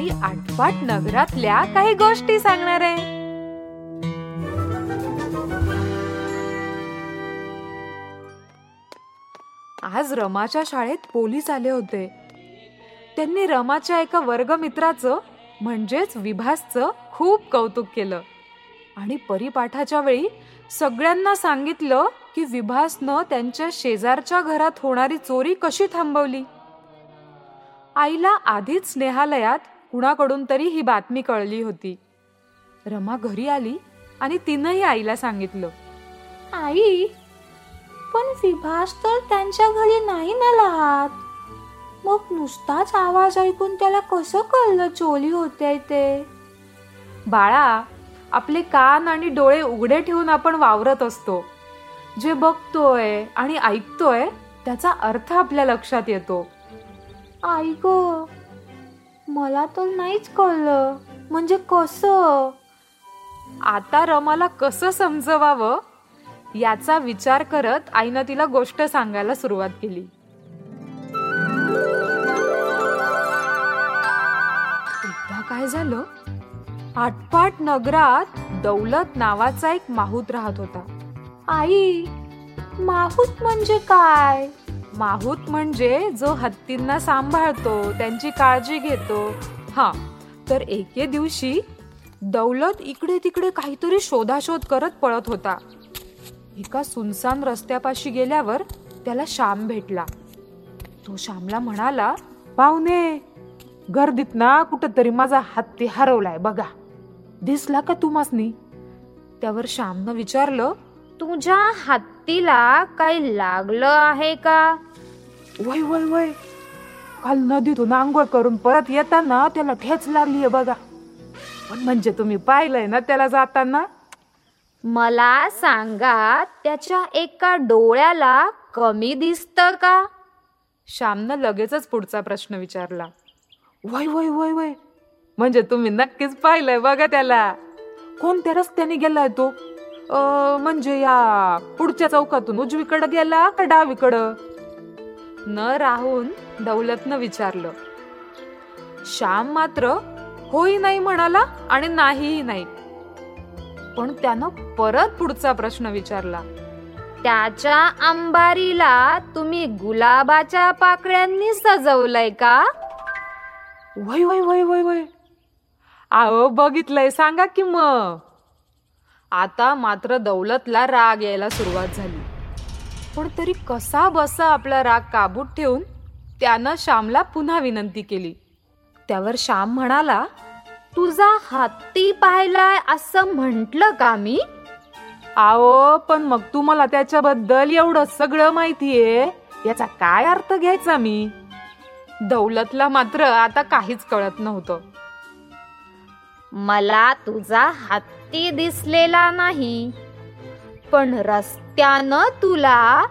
आणि आठवाट नगरातल्या काही गोष्टी सांगणार आहे. आज रमाच्या शाळेत पोलीस आले होते. त्यांनी रमाच्या एका वर्गमित्राचं म्हणजेच विभासचं खूप कौतुक केलं. आणि परिपाठाच्या वेळी सगळ्यांना सांगितलं की विभासनं त्यांच्या शेजारच्या घरात होणारी चोरी कशी थांबवली? आईला आधीच स्नेहालयात कुणाकडून तरी ही बातमी कळली होती. रमा घरी आली आणि तिनंही आईला सांगितलं. आई पण विभास तर त्यांच्या घरी नाही ना राहत. मग नुसताच आवाज ऐकून त्याला कसं कळलं चोरी होते ते? बाळा आपले कान आणि डोळे उघडे ठेवून आपण वावरत असतो. जे बघतोय आणि ऐकतोय त्याचा अर्थ आपल्या लक्षात येतो. आई ग मला तर नाहीच कळलं. म्हणजे कसं? आता रमाला कसं समजवावं? याचा विचार करत आईनं तिला गोष्ट सांगायला सुरुवात केली. एकदा काय झालं? आटपाट नगरात दौलत नावाचा एक माहूत राहत होता. आई माहूत म्हणजे काय? माहूत म्हणजे जो हत्तींना सांभाळतो त्यांची काळजी घेतो. हा तर एके दिवशी दौलत इकडे तिकडे काहीतरी शोधाशोध करत पळत होता. एका सुनसान रस्त्यापाशी गेल्यावर त्याला श्याम भेटला. तो श्यामला म्हणाला पाहुणे गर्दीत ना कुठंतरी माझा हत्ती हरवलाय बघा. दिसला का तुम्हासनी त्यावर श्यामनं विचारलं तुझ्या हत्तीला काही लागलं आहे का? वय वय वय. काल नदीतून आंघोळ करून परत येताना त्याला ठेच लागलीये बघा. पण म्हणजे तुम्ही पाहिलंय ना त्याला जाताना? मला सांगा त्याच्या एका डोळ्याला कमी दिसत का? श्यामनं लगेचच पुढचा प्रश्न विचारला. वय वय वय वय. म्हणजे तुम्ही नक्कीच पाहिलंय बघा त्याला. कोणत्या रस्त्याने गेलाय तो? म्हणजे या पुढच्या चौकातून उजवीकडं गेला का डावीकडं? न राहून दौलतनं विचारलं. श्याम मात्र होई नाही म्हणाला आणि नाहीही नाही. पण त्यानं परत पुढचा प्रश्न विचारला. त्याच्या अंबारीला तुम्ही गुलाबाच्या पाकळ्यांनी सजवलंय का? वय वय वय वय वय. अहो बघितलंय. सांगा की मग. आता मात्र दौलतला राग यायला सुरुवात झाली. पण तरी कसा बसा आपला राग काबूत ठेवून त्यानं श्यामला पुन्हा विनंती केली. त्यावर श्याम म्हणाला तुझा हत्ती पाहिलाय असं म्हंटल का मी? आओ पण मग तुम्हाला त्याच्याबद्दल एवढं सगळं माहितीये. याचा काय अर्थ घ्यायचा मी? दौलतला मात्र आता काहीच कळत नव्हतं. मला तुझा हत्ती दिसलेला नाही. पण रस्त्यानं तुला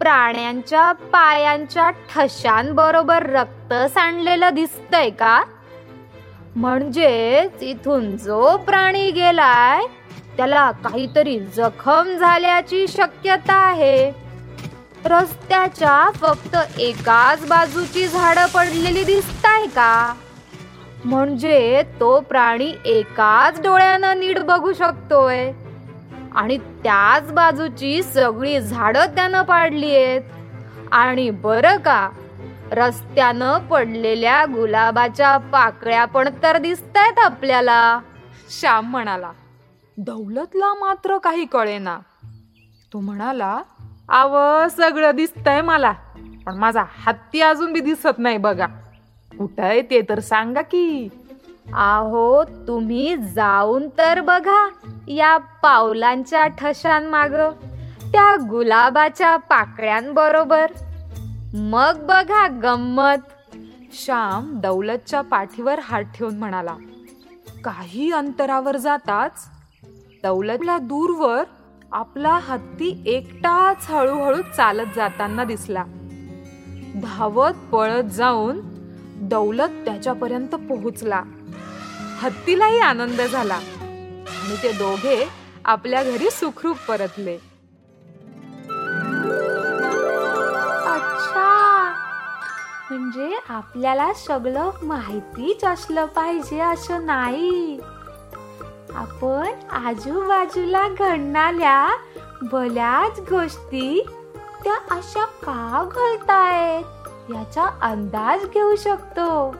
प्राण्यांच्या पायांच्या ठशांबरोबर रक्त सांडलेलं दिसतंय का? म्हणजेच इथून जो प्राणी गेलाय त्याला काहीतरी जखम झाल्याची शक्यता आहे. रस्त्याच्या फक्त एकाच बाजूची झाडं पडलेली दिसताय का? म्हणजे तो प्राणी एकाच डोळ्यानं नीट बघू शकतोय. आणि त्याच बाजूची सगळी झाडं त्यानं पाडली आहेत आणि बरं का रस्त्यानं पडलेल्या गुलाबाच्या पाकळ्या पण तर दिसतायत आपल्याला. श्याम म्हणाला दौलतला मात्र काही कळेना. तो म्हणाला आव सगळं दिसतंय मला पण माझा हत्ती अजून बी दिसत नाही बघा. कुठं आहे ते तर सांगा की. आहो तुम्ही जाऊन तर बघा या पावलांच्या ठशांमाग त्या गुलाबाच्या पाकळ्यांबरोबर. मग बघा गंमत. श्याम दौलतच्या पाठीवर हात ठेवून म्हणाला काही अंतरावर जाताच? दौलतला दूरवर आपला हत्ती एकटाच हळूहळू चालत जाताना दिसला. धावत पळत जाऊन दौलत त्याच्यापर्यंत पोहोचला. हत्तीलाही आनंद झाला. आणि ते दोघे आपल्या घरी सुखरूप परतले. अच्छा. म्हणजे आपल्याला सगळं माहितीच असलं पाहिजे असं नाही. आपण आजूबाजूला घडणाऱ्या भल्याच गोष्टी त्या अशा का घडतायत? याचा अंदाज घेऊ शकतो.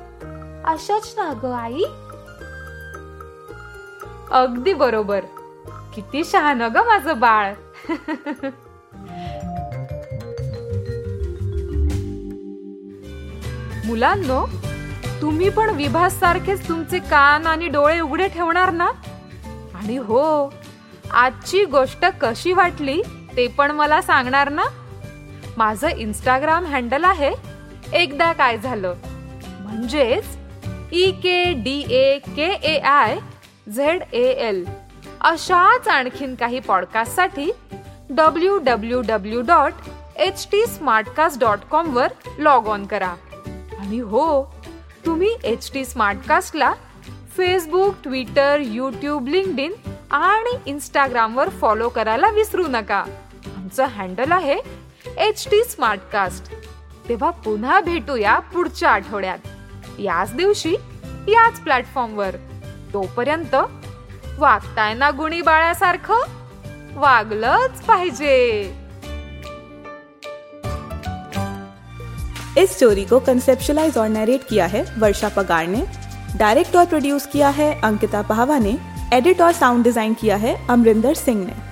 असंच ना ग आई? अगदी बरोबर. किती शहाण ग माझं बाळ. मुलांनो तुम्ही पण विभास सारखेच तुमचे कान आणि डोळे उघडे ठेवणार ना? आणि हो आजची गोष्ट कशी वाटली ते पण मला सांगणार ना? माझं इंस्टाग्राम हँडल आहे. एकदा काय झालं? म्हणजेच E K D A K A I Z A L अशाच आणखीन काही पॉडकास्टसाठी W W W dot H T smartcast dot कॉमवर log on करा. आणि हो तुम्ही एच टी स्मार्टकास्टला Facebook Twitter YouTube LinkedIn आणि इंस्टाग्रामवर फॉलो करायला विसरू नका. आमचं हँडल आहे एच टी स्मार्टकास्ट तेव्हा पुन्हा भेटूया पुढच्या आठवड्यात. याच दिवशी याच प्लॅटफॉर्मवर तोपर्यंत वागताय ना गुणी बाळासारखं वागलंच पाहिजे. इस स्टोरी को कंसेप्शलाइज और नरेट किया है वर्षा पगार ने डायरेक्ट और प्रोड्यूस किया है अंकिता पहावा ने एडिट और साउंड डिजाइन किया है अमरिंदर सिंह ने।